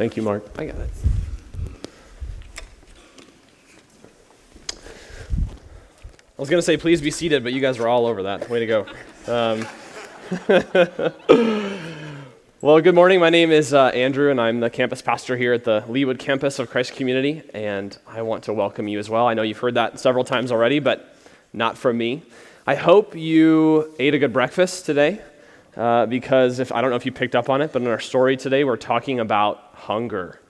Thank you, Mark. I got it. I was going to say, please be seated, but you guys were all over that. Way to go. Um, well, good morning. My name is uh, Andrew, and I'm the campus pastor here at the Leawood campus of Christ Community, and I want to welcome you as well. I know you've heard that several times already, but not from me. I hope you ate a good breakfast today, uh, because if I don't know if you picked up on it, but in our story today, we're talking about hunger.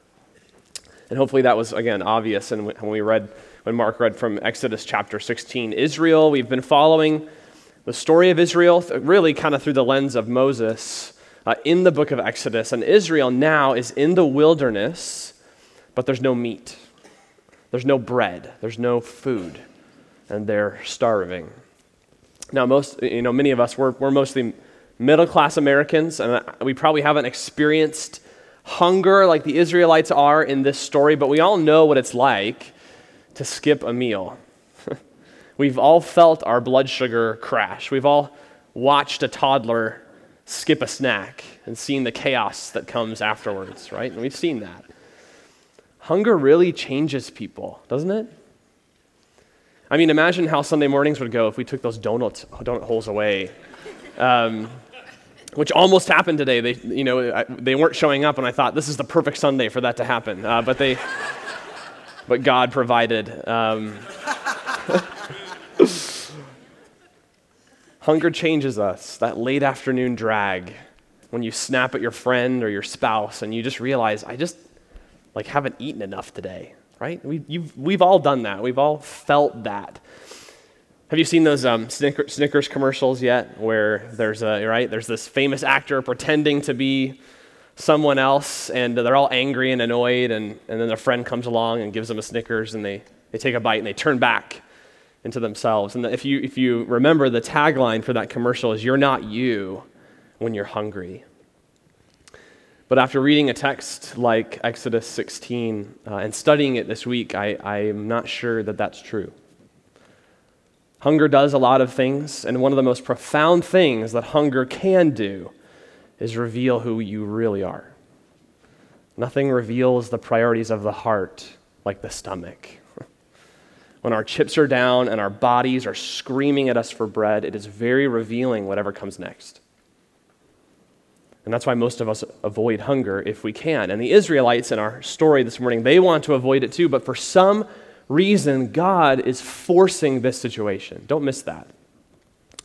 And hopefully that was, again, obvious and when we read when Mark read from Exodus chapter 16. Israel, we've been following the story of Israel, really kind of through the lens of Moses uh, in the book of Exodus. And Israel now is in the wilderness, but there's no meat, there's no bread, there's no food, and they're starving. Now, most, you know, many of us, we're, we're mostly middle class Americans, and we probably haven't experienced hunger like the Israelites are in this story, but we all know what it's like to skip a meal. We've all felt our blood sugar crash. We've all watched a toddler skip a snack and seen the chaos that comes afterwards, right? And we've seen that. Hunger really changes people, doesn't it? I mean, imagine how Sunday mornings would go if we took those donut, donut holes away. Um, which almost happened today. They, you know, they weren't showing up, and I thought this is the perfect Sunday for that to happen. Uh, but they, but God provided. Um, hunger changes us. That late afternoon drag, when you snap at your friend or your spouse, and you just realize, I just like haven't eaten enough today. Right? We've we've all done that. We've all felt that. Have you seen those um, Snickers, Snickers commercials yet, where there's a right? There's this famous actor pretending to be someone else, and they're all angry and annoyed, and, and then their friend comes along and gives them a Snickers, and they, they take a bite and they turn back into themselves. And if you, if you remember, the tagline for that commercial is, You're not you when you're hungry. But after reading a text like Exodus 16 uh, and studying it this week, I, I'm not sure that that's true. Hunger does a lot of things, and one of the most profound things that hunger can do is reveal who you really are. Nothing reveals the priorities of the heart like the stomach. when our chips are down and our bodies are screaming at us for bread, it is very revealing whatever comes next. And that's why most of us avoid hunger if we can. And the Israelites in our story this morning, they want to avoid it too, but for some reason, God is forcing this situation. Don't miss that.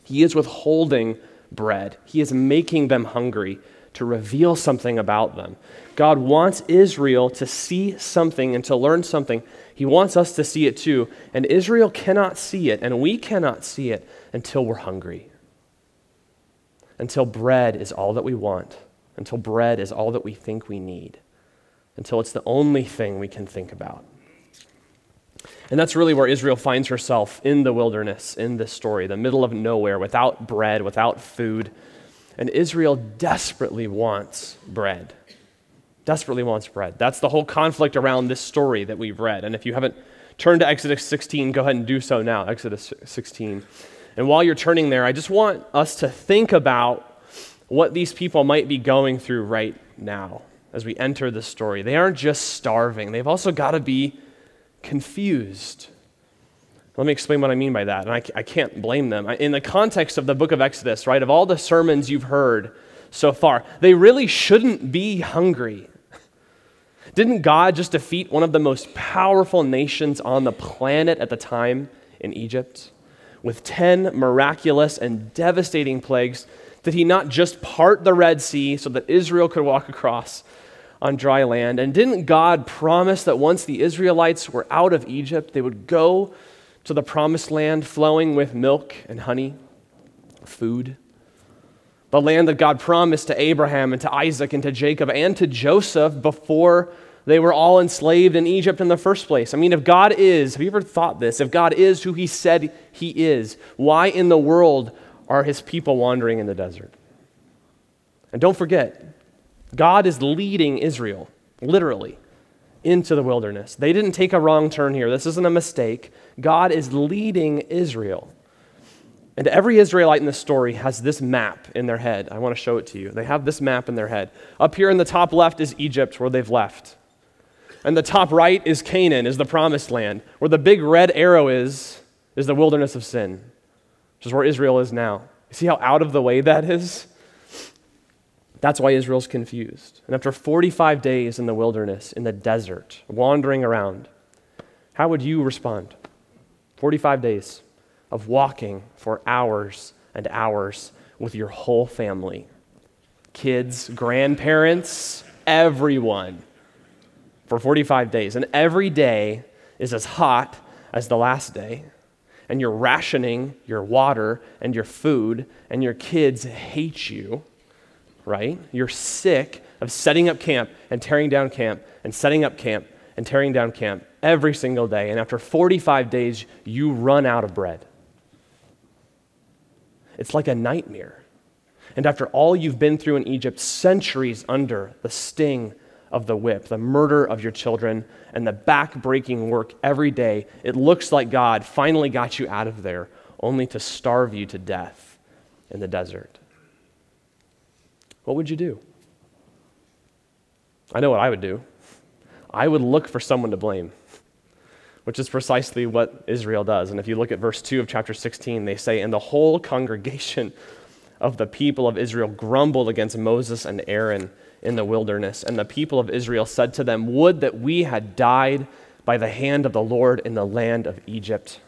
He is withholding bread, He is making them hungry to reveal something about them. God wants Israel to see something and to learn something. He wants us to see it too. And Israel cannot see it, and we cannot see it until we're hungry. Until bread is all that we want. Until bread is all that we think we need. Until it's the only thing we can think about. And that's really where Israel finds herself in the wilderness in this story, the middle of nowhere, without bread, without food. And Israel desperately wants bread. Desperately wants bread. That's the whole conflict around this story that we've read. And if you haven't turned to Exodus 16, go ahead and do so now. Exodus 16. And while you're turning there, I just want us to think about what these people might be going through right now as we enter the story. They aren't just starving, they've also got to be confused. Let me explain what I mean by that. And I, I can't blame them. In the context of the book of Exodus, right, of all the sermons you've heard so far, they really shouldn't be hungry. Didn't God just defeat one of the most powerful nations on the planet at the time in Egypt? With 10 miraculous and devastating plagues, did he not just part the Red Sea so that Israel could walk across? On dry land. And didn't God promise that once the Israelites were out of Egypt, they would go to the promised land flowing with milk and honey, food? The land that God promised to Abraham and to Isaac and to Jacob and to Joseph before they were all enslaved in Egypt in the first place. I mean, if God is, have you ever thought this? If God is who he said he is, why in the world are his people wandering in the desert? And don't forget, God is leading Israel, literally, into the wilderness. They didn't take a wrong turn here. This isn't a mistake. God is leading Israel. And every Israelite in this story has this map in their head. I want to show it to you. They have this map in their head. Up here in the top left is Egypt, where they've left. And the top right is Canaan, is the promised land. Where the big red arrow is, is the wilderness of sin, which is where Israel is now. You see how out of the way that is? That's why Israel's confused. And after 45 days in the wilderness, in the desert, wandering around, how would you respond? 45 days of walking for hours and hours with your whole family kids, grandparents, everyone for 45 days. And every day is as hot as the last day. And you're rationing your water and your food, and your kids hate you, right? You're sick of setting up camp and tearing down camp and setting up camp and tearing down camp every single day. And after 45 days, you run out of bread. It's like a nightmare. And after all you've been through in Egypt, centuries under the sting of the whip, the murder of your children, and the back-breaking work every day, it looks like God finally got you out of there, only to starve you to death in the desert. What would you do? I know what I would do. I would look for someone to blame, which is precisely what Israel does. And if you look at verse 2 of chapter 16, they say, And the whole congregation of the people of Israel grumbled against Moses and Aaron in the wilderness. And the people of Israel said to them, Would that we had died by the hand of the Lord in the land of Egypt,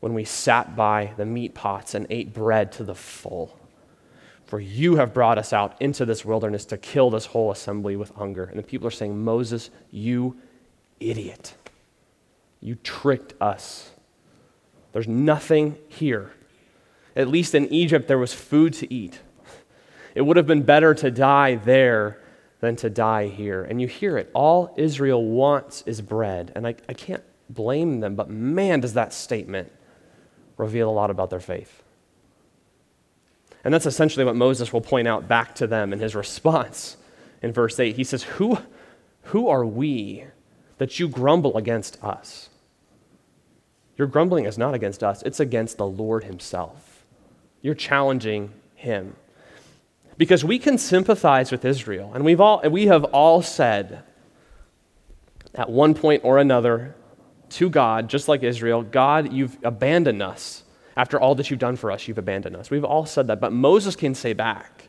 when we sat by the meat pots and ate bread to the full. For you have brought us out into this wilderness to kill this whole assembly with hunger. And the people are saying, Moses, you idiot. You tricked us. There's nothing here. At least in Egypt, there was food to eat. It would have been better to die there than to die here. And you hear it. All Israel wants is bread. And I, I can't blame them, but man, does that statement reveal a lot about their faith. And that's essentially what Moses will point out back to them in his response in verse 8. He says, Who, who are we that you grumble against us? Your grumbling is not against us, it's against the Lord Himself. You're challenging Him. Because we can sympathize with Israel, and we've all, we have all said at one point or another to God, just like Israel, God, you've abandoned us. After all that you've done for us, you've abandoned us. We've all said that, but Moses can say back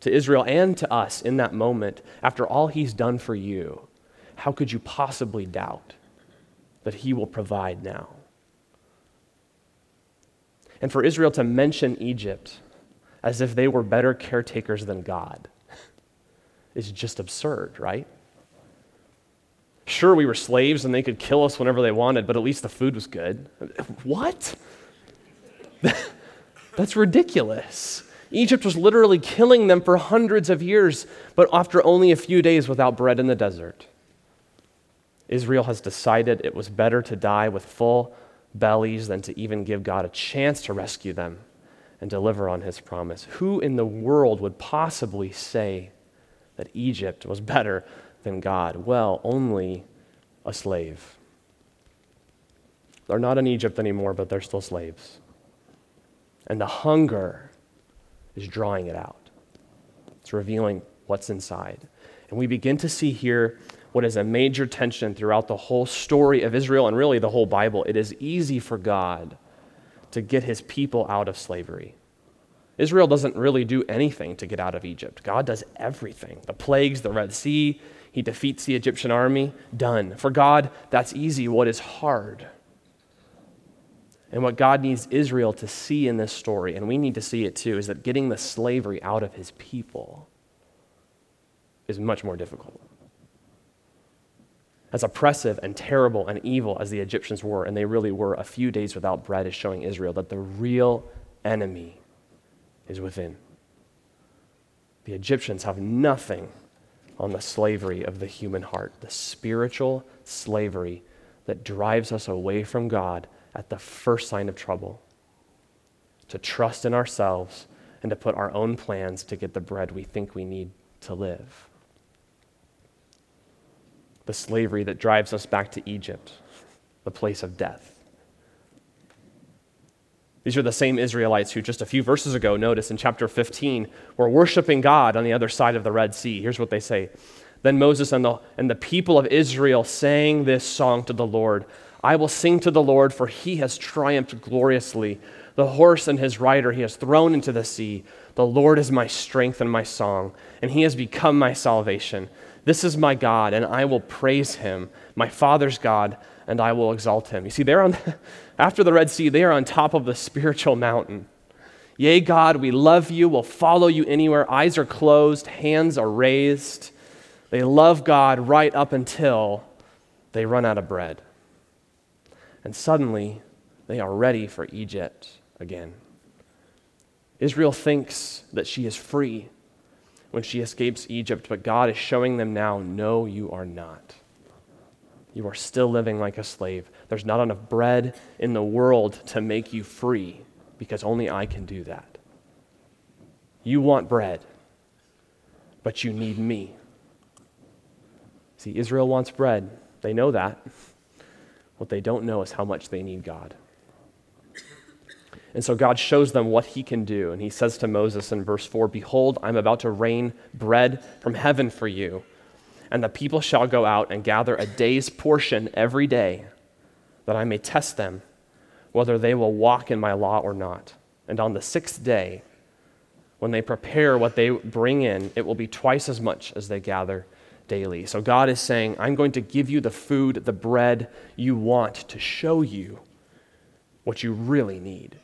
to Israel and to us in that moment, after all he's done for you, how could you possibly doubt that he will provide now? And for Israel to mention Egypt as if they were better caretakers than God is just absurd, right? Sure, we were slaves and they could kill us whenever they wanted, but at least the food was good. What? That's ridiculous. Egypt was literally killing them for hundreds of years, but after only a few days without bread in the desert. Israel has decided it was better to die with full bellies than to even give God a chance to rescue them and deliver on his promise. Who in the world would possibly say that Egypt was better than God? Well, only a slave. They're not in Egypt anymore, but they're still slaves. And the hunger is drawing it out, it's revealing what's inside. And we begin to see here what is a major tension throughout the whole story of Israel and really the whole Bible. It is easy for God to get his people out of slavery. Israel doesn't really do anything to get out of Egypt. God does everything the plagues, the Red Sea, he defeats the Egyptian army. Done. For God, that's easy. What is hard and what God needs Israel to see in this story, and we need to see it too, is that getting the slavery out of his people is much more difficult. As oppressive and terrible and evil as the Egyptians were, and they really were, a few days without bread is showing Israel that the real enemy is within. The Egyptians have nothing on the slavery of the human heart, the spiritual slavery that drives us away from God at the first sign of trouble, to trust in ourselves and to put our own plans to get the bread we think we need to live. The slavery that drives us back to Egypt, the place of death. These are the same Israelites who just a few verses ago, notice in chapter 15, were worshiping God on the other side of the Red Sea. Here's what they say Then Moses and the, and the people of Israel sang this song to the Lord I will sing to the Lord, for he has triumphed gloriously. The horse and his rider he has thrown into the sea. The Lord is my strength and my song, and he has become my salvation. This is my God, and I will praise him, my father's God, and I will exalt him. You see, they're on, after the Red Sea, they are on top of the spiritual mountain. Yea, God, we love you, we'll follow you anywhere. Eyes are closed, hands are raised. They love God right up until they run out of bread. And suddenly, they are ready for Egypt again. Israel thinks that she is free when she escapes Egypt, but God is showing them now no, you are not. You are still living like a slave. There's not enough bread in the world to make you free because only I can do that. You want bread, but you need me. See, Israel wants bread. They know that. What they don't know is how much they need God. And so God shows them what he can do. And he says to Moses in verse 4 Behold, I'm about to rain bread from heaven for you. And the people shall go out and gather a day's portion every day, that I may test them whether they will walk in my law or not. And on the sixth day, when they prepare what they bring in, it will be twice as much as they gather daily. So God is saying, I'm going to give you the food, the bread you want to show you what you really need.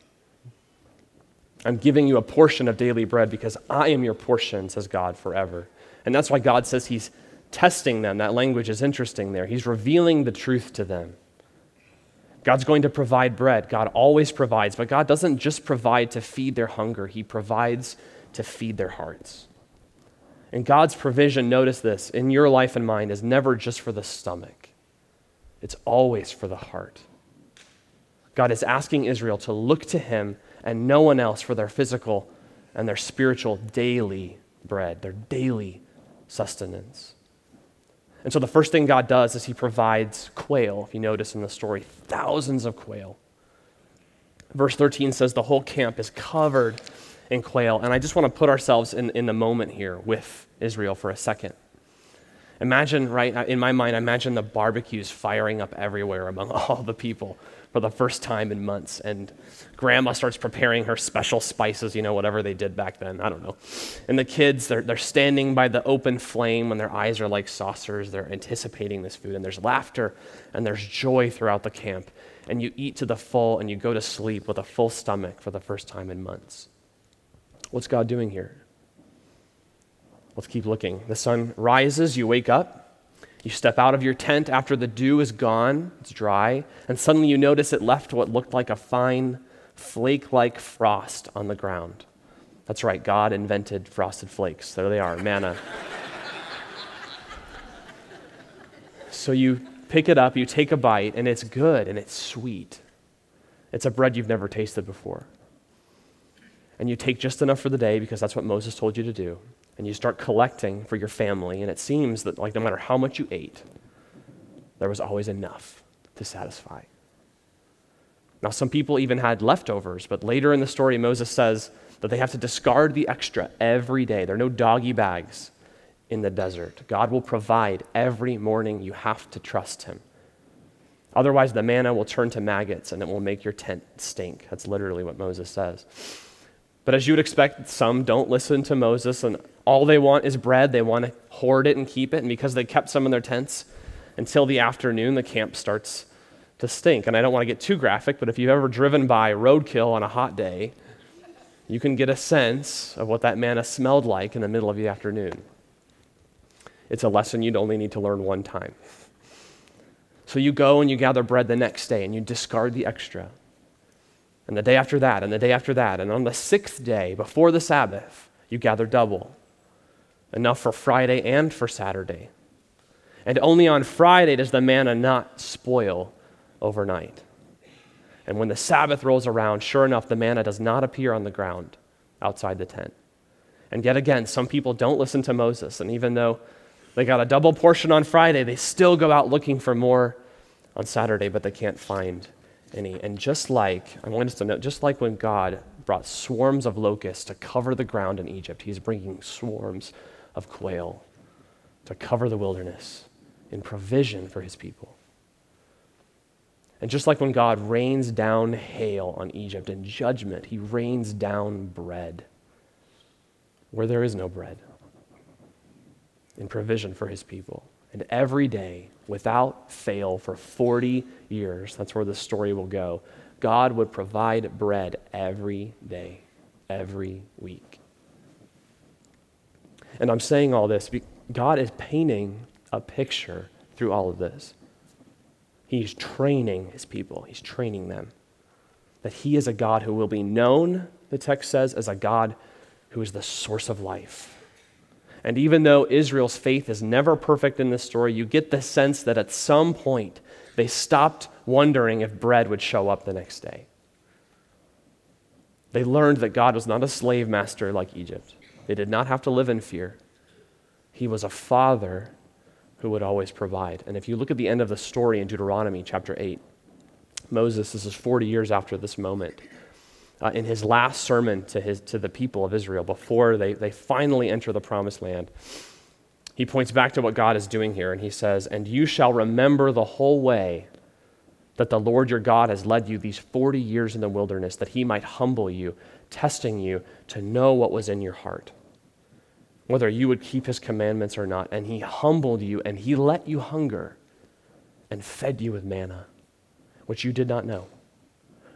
I'm giving you a portion of daily bread because I am your portion, says God, forever. And that's why God says He's testing them. That language is interesting there. He's revealing the truth to them. God's going to provide bread. God always provides, but God doesn't just provide to feed their hunger, He provides to feed their hearts. And God's provision, notice this, in your life and mine, is never just for the stomach, it's always for the heart. God is asking Israel to look to Him and no one else for their physical and their spiritual daily bread, their daily sustenance. And so the first thing God does is He provides quail. If you notice in the story, thousands of quail. Verse 13 says the whole camp is covered in quail. And I just want to put ourselves in, in the moment here with Israel for a second. Imagine, right, in my mind, imagine the barbecues firing up everywhere among all the people for the first time in months. And grandma starts preparing her special spices, you know, whatever they did back then. I don't know. And the kids, they're, they're standing by the open flame when their eyes are like saucers. They're anticipating this food. And there's laughter and there's joy throughout the camp. And you eat to the full and you go to sleep with a full stomach for the first time in months. What's God doing here? Let's keep looking. The sun rises, you wake up. You step out of your tent after the dew is gone, it's dry, and suddenly you notice it left what looked like a fine, flake like frost on the ground. That's right, God invented frosted flakes. There they are, manna. so you pick it up, you take a bite, and it's good and it's sweet. It's a bread you've never tasted before. And you take just enough for the day because that's what Moses told you to do and you start collecting for your family, and it seems that like no matter how much you ate, there was always enough to satisfy. Now, some people even had leftovers, but later in the story, Moses says that they have to discard the extra every day. There are no doggy bags in the desert. God will provide every morning. You have to trust Him. Otherwise, the manna will turn to maggots and it will make your tent stink. That's literally what Moses says. But as you would expect, some don't listen to Moses and all they want is bread. They want to hoard it and keep it. And because they kept some in their tents until the afternoon, the camp starts to stink. And I don't want to get too graphic, but if you've ever driven by roadkill on a hot day, you can get a sense of what that manna smelled like in the middle of the afternoon. It's a lesson you'd only need to learn one time. So you go and you gather bread the next day and you discard the extra. And the day after that, and the day after that. And on the sixth day, before the Sabbath, you gather double enough for Friday and for Saturday. And only on Friday does the manna not spoil overnight. And when the Sabbath rolls around, sure enough, the manna does not appear on the ground outside the tent. And yet again, some people don't listen to Moses. And even though they got a double portion on Friday, they still go out looking for more on Saturday, but they can't find any. And just like, I want us to know, just like when God brought swarms of locusts to cover the ground in Egypt, He's bringing swarms of quail to cover the wilderness in provision for His people. And just like when God rains down hail on Egypt in judgment, He rains down bread where there is no bread in provision for His people. And every day, without fail, for 40 years, that's where the story will go, God would provide bread every day, every week. And I'm saying all this, God is painting a picture through all of this. He's training his people, he's training them. That he is a God who will be known, the text says, as a God who is the source of life. And even though Israel's faith is never perfect in this story, you get the sense that at some point they stopped wondering if bread would show up the next day. They learned that God was not a slave master like Egypt. They did not have to live in fear. He was a father who would always provide. And if you look at the end of the story in Deuteronomy chapter 8, Moses, this is 40 years after this moment, uh, in his last sermon to, his, to the people of Israel before they, they finally enter the promised land, he points back to what God is doing here and he says, And you shall remember the whole way that the Lord your God has led you these 40 years in the wilderness, that he might humble you, testing you to know what was in your heart, whether you would keep his commandments or not. And he humbled you and he let you hunger and fed you with manna, which you did not know,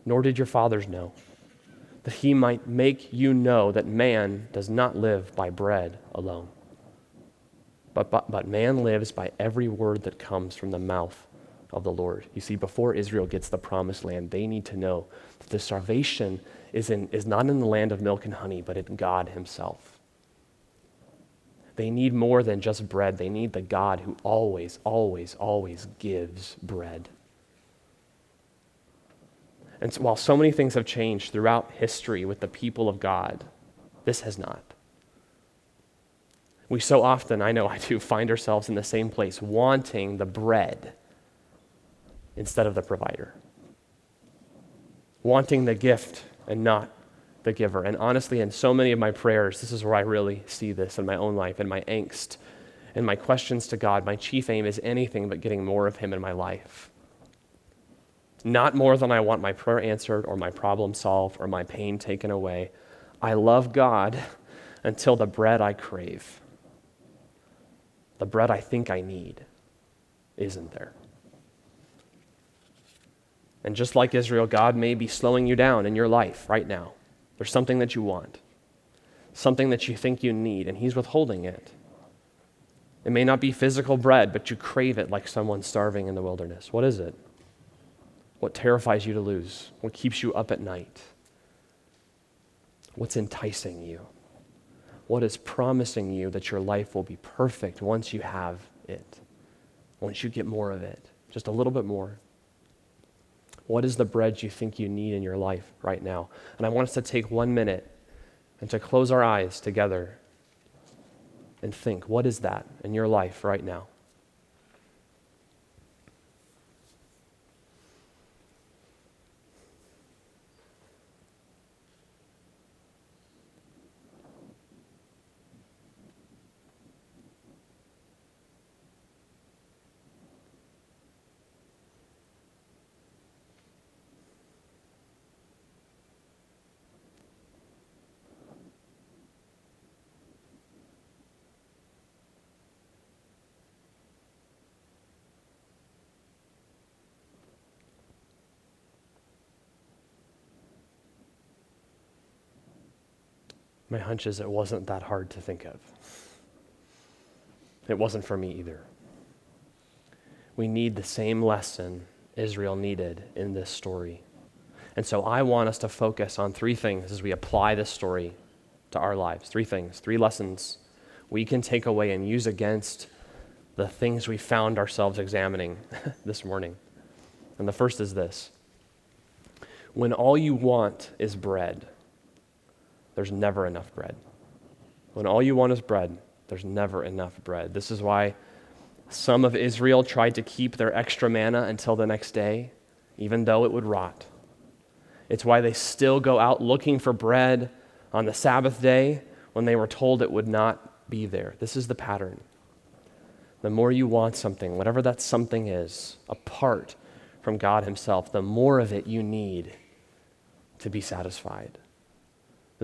nor did your fathers know that he might make you know that man does not live by bread alone, but, but, but man lives by every word that comes from the mouth of the Lord. You see, before Israel gets the promised land, they need to know that the salvation is, in, is not in the land of milk and honey, but in God Himself. They need more than just bread. They need the God who always, always, always gives bread. And so, while so many things have changed throughout history with the people of God, this has not. We so often, I know I do, find ourselves in the same place, wanting the bread instead of the provider, wanting the gift and not the giver. And honestly, in so many of my prayers, this is where I really see this in my own life, in my angst, and my questions to God. My chief aim is anything but getting more of Him in my life not more than I want my prayer answered or my problem solved or my pain taken away. I love God until the bread I crave, the bread I think I need, isn't there. And just like Israel, God may be slowing you down in your life right now. There's something that you want, something that you think you need, and He's withholding it. It may not be physical bread, but you crave it like someone starving in the wilderness. What is it? What terrifies you to lose? What keeps you up at night? What's enticing you? What is promising you that your life will be perfect once you have it? Once you get more of it? Just a little bit more. What is the bread you think you need in your life right now? And I want us to take one minute and to close our eyes together and think what is that in your life right now? My hunch is it wasn't that hard to think of. It wasn't for me either. We need the same lesson Israel needed in this story. And so I want us to focus on three things as we apply this story to our lives. Three things, three lessons we can take away and use against the things we found ourselves examining this morning. And the first is this when all you want is bread, there's never enough bread. When all you want is bread, there's never enough bread. This is why some of Israel tried to keep their extra manna until the next day. even though it would rot. It's why they still go out looking for bread on the Sabbath day when they were told it would not be there. This is the pattern. The more you want something, whatever that something is, apart from God Himself, the more of it you need to be satisfied.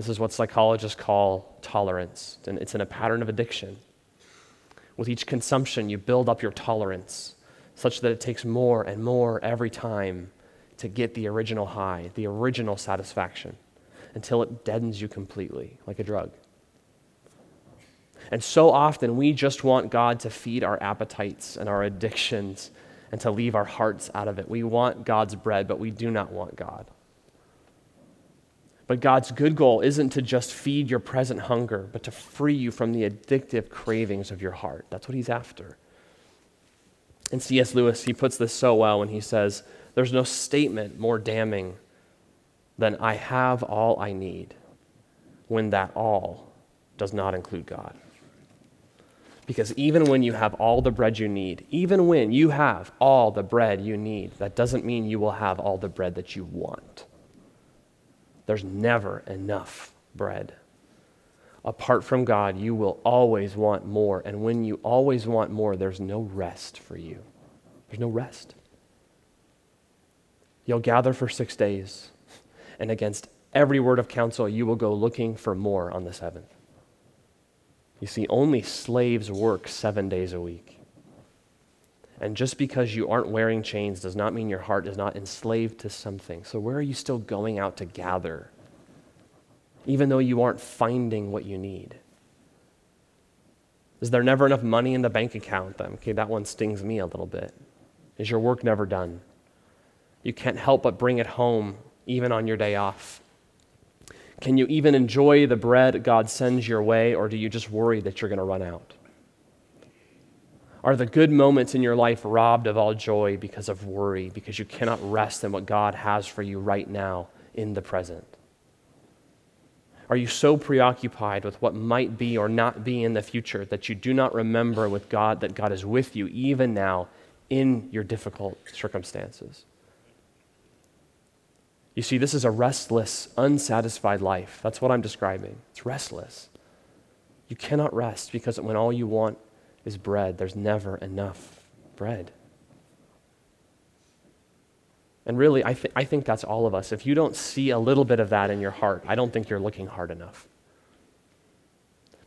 This is what psychologists call tolerance, and it's in a pattern of addiction. With each consumption, you build up your tolerance such that it takes more and more every time to get the original high, the original satisfaction, until it deadens you completely, like a drug. And so often we just want God to feed our appetites and our addictions and to leave our hearts out of it. We want God's bread, but we do not want God. But God's good goal isn't to just feed your present hunger, but to free you from the addictive cravings of your heart. That's what he's after. And C.S. Lewis, he puts this so well when he says, There's no statement more damning than I have all I need when that all does not include God. Because even when you have all the bread you need, even when you have all the bread you need, that doesn't mean you will have all the bread that you want. There's never enough bread. Apart from God, you will always want more. And when you always want more, there's no rest for you. There's no rest. You'll gather for six days, and against every word of counsel, you will go looking for more on the seventh. You see, only slaves work seven days a week. And just because you aren't wearing chains does not mean your heart is not enslaved to something. So, where are you still going out to gather, even though you aren't finding what you need? Is there never enough money in the bank account? Then? Okay, that one stings me a little bit. Is your work never done? You can't help but bring it home, even on your day off. Can you even enjoy the bread God sends your way, or do you just worry that you're going to run out? Are the good moments in your life robbed of all joy because of worry, because you cannot rest in what God has for you right now in the present? Are you so preoccupied with what might be or not be in the future that you do not remember with God that God is with you even now in your difficult circumstances? You see, this is a restless, unsatisfied life. That's what I'm describing. It's restless. You cannot rest because when all you want is bread. There's never enough bread. And really, I, th- I think that's all of us. If you don't see a little bit of that in your heart, I don't think you're looking hard enough.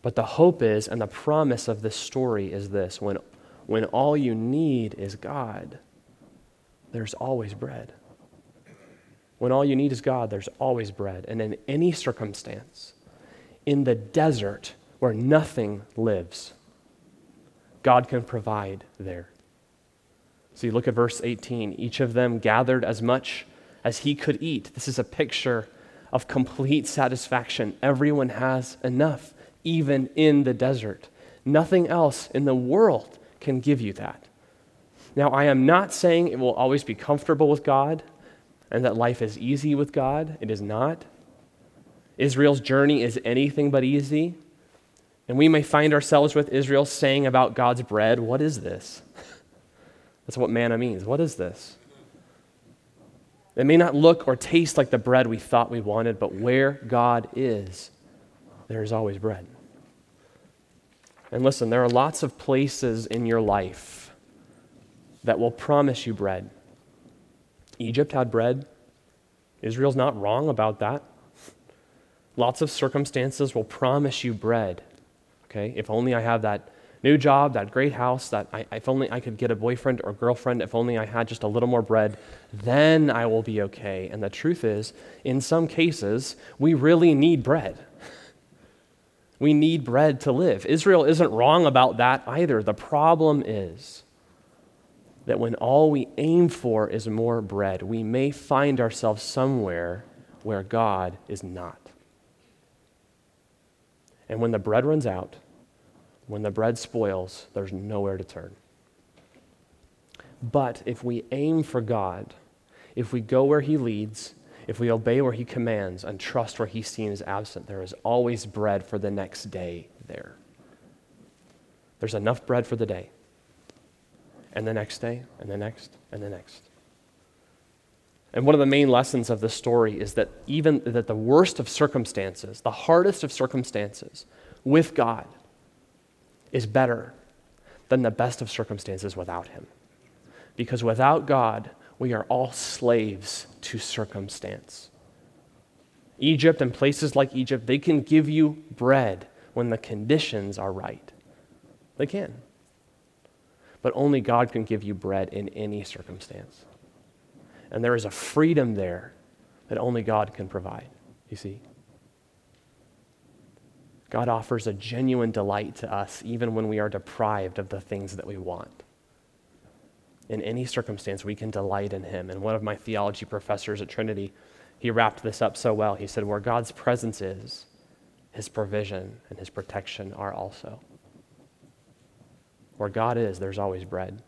But the hope is, and the promise of this story is this when, when all you need is God, there's always bread. When all you need is God, there's always bread. And in any circumstance, in the desert where nothing lives, God can provide there. So you look at verse 18. Each of them gathered as much as he could eat. This is a picture of complete satisfaction. Everyone has enough, even in the desert. Nothing else in the world can give you that. Now, I am not saying it will always be comfortable with God and that life is easy with God. It is not. Israel's journey is anything but easy. And we may find ourselves with Israel saying about God's bread, What is this? That's what manna means. What is this? It may not look or taste like the bread we thought we wanted, but where God is, there is always bread. And listen, there are lots of places in your life that will promise you bread. Egypt had bread. Israel's not wrong about that. Lots of circumstances will promise you bread. Okay? If only I have that new job, that great house, that I, if only I could get a boyfriend or girlfriend, if only I had just a little more bread, then I will be okay. And the truth is, in some cases, we really need bread. We need bread to live. Israel isn't wrong about that either. The problem is that when all we aim for is more bread, we may find ourselves somewhere where God is not. And when the bread runs out, when the bread spoils, there's nowhere to turn. But if we aim for God, if we go where He leads, if we obey where He commands, and trust where He seems absent, there is always bread for the next day there. There's enough bread for the day, and the next day, and the next, and the next. And one of the main lessons of this story is that even that the worst of circumstances, the hardest of circumstances with God is better than the best of circumstances without him. Because without God, we are all slaves to circumstance. Egypt and places like Egypt, they can give you bread when the conditions are right. They can. But only God can give you bread in any circumstance. And there is a freedom there that only God can provide, you see. God offers a genuine delight to us even when we are deprived of the things that we want. In any circumstance, we can delight in Him. And one of my theology professors at Trinity, he wrapped this up so well. He said, Where God's presence is, His provision and His protection are also. Where God is, there's always bread.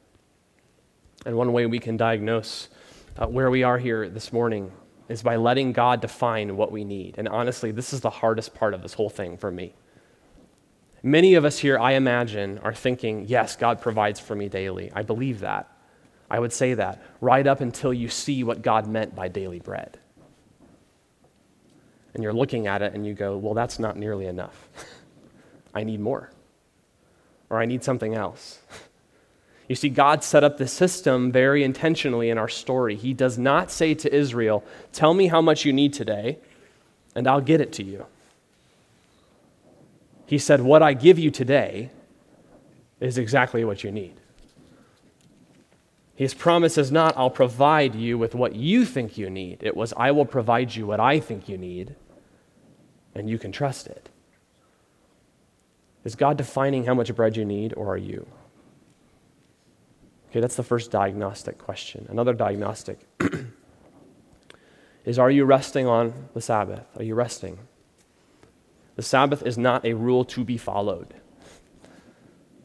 And one way we can diagnose uh, where we are here this morning is by letting God define what we need. And honestly, this is the hardest part of this whole thing for me. Many of us here, I imagine, are thinking, yes, God provides for me daily. I believe that. I would say that right up until you see what God meant by daily bread. And you're looking at it and you go, well, that's not nearly enough. I need more. Or I need something else. You see, God set up the system very intentionally in our story. He does not say to Israel, Tell me how much you need today, and I'll get it to you. He said, What I give you today is exactly what you need. His promise is not, I'll provide you with what you think you need. It was, I will provide you what I think you need, and you can trust it. Is God defining how much bread you need, or are you? Okay, that's the first diagnostic question. Another diagnostic is Are you resting on the Sabbath? Are you resting? The Sabbath is not a rule to be followed,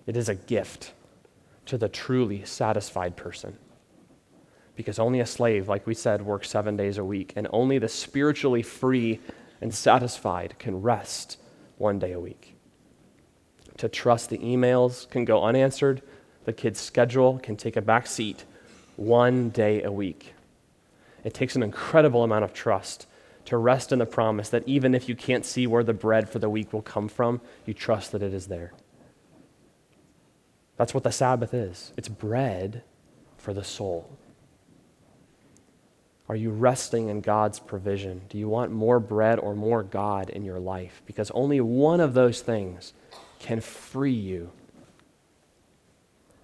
it is a gift to the truly satisfied person. Because only a slave, like we said, works seven days a week, and only the spiritually free and satisfied can rest one day a week. To trust the emails can go unanswered, the kid's schedule can take a back seat one day a week. It takes an incredible amount of trust to rest in the promise that even if you can't see where the bread for the week will come from, you trust that it is there. That's what the Sabbath is it's bread for the soul. Are you resting in God's provision? Do you want more bread or more God in your life? Because only one of those things can free you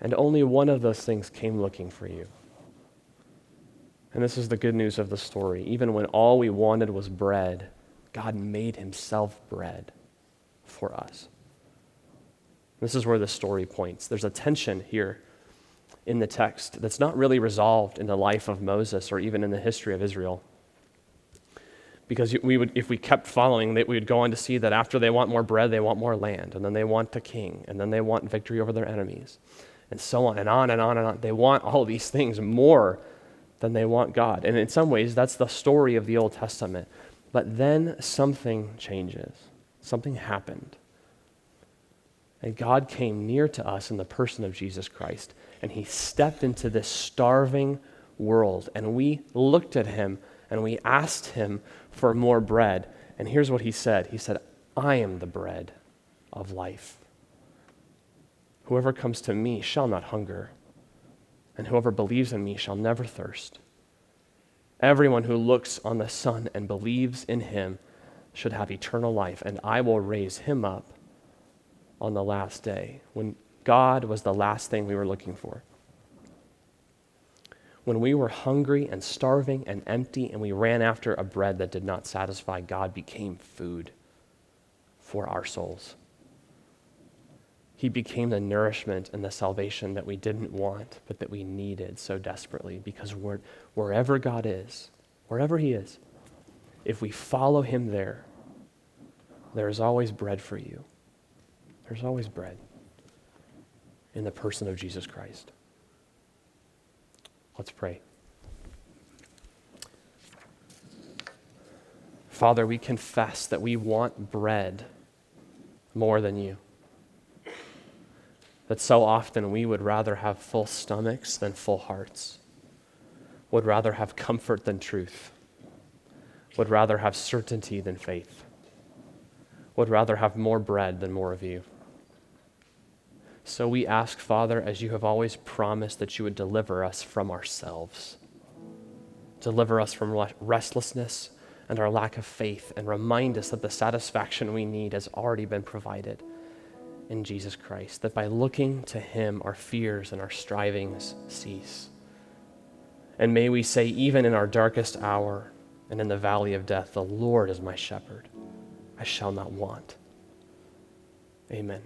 and only one of those things came looking for you. And this is the good news of the story. Even when all we wanted was bread, God made himself bread for us. This is where the story points. There's a tension here in the text that's not really resolved in the life of Moses or even in the history of Israel. Because we would, if we kept following, we would go on to see that after they want more bread, they want more land, and then they want a king, and then they want victory over their enemies and so on and on and on and on. They want all these things more than they want God. And in some ways, that's the story of the Old Testament. But then something changes, something happened. And God came near to us in the person of Jesus Christ, and he stepped into this starving world. And we looked at him and we asked him for more bread. And here's what he said He said, I am the bread of life. Whoever comes to me shall not hunger, and whoever believes in me shall never thirst. Everyone who looks on the Son and believes in him should have eternal life, and I will raise him up on the last day, when God was the last thing we were looking for. When we were hungry and starving and empty, and we ran after a bread that did not satisfy, God became food for our souls. He became the nourishment and the salvation that we didn't want, but that we needed so desperately. Because wherever God is, wherever He is, if we follow Him there, there is always bread for you. There's always bread in the person of Jesus Christ. Let's pray. Father, we confess that we want bread more than you that so often we would rather have full stomachs than full hearts. would rather have comfort than truth, would rather have certainty than faith, would rather have more bread than more of you. So we ask, Father, as you have always promised, that you would deliver us from ourselves, deliver us from restlessness and our lack of faith, and remind us that the satisfaction we need has already been provided in Jesus Christ, that by looking to Him, our fears and our strivings cease. And may we say, even in our darkest hour and in the valley of death, the Lord is my shepherd. I shall not want. Amen.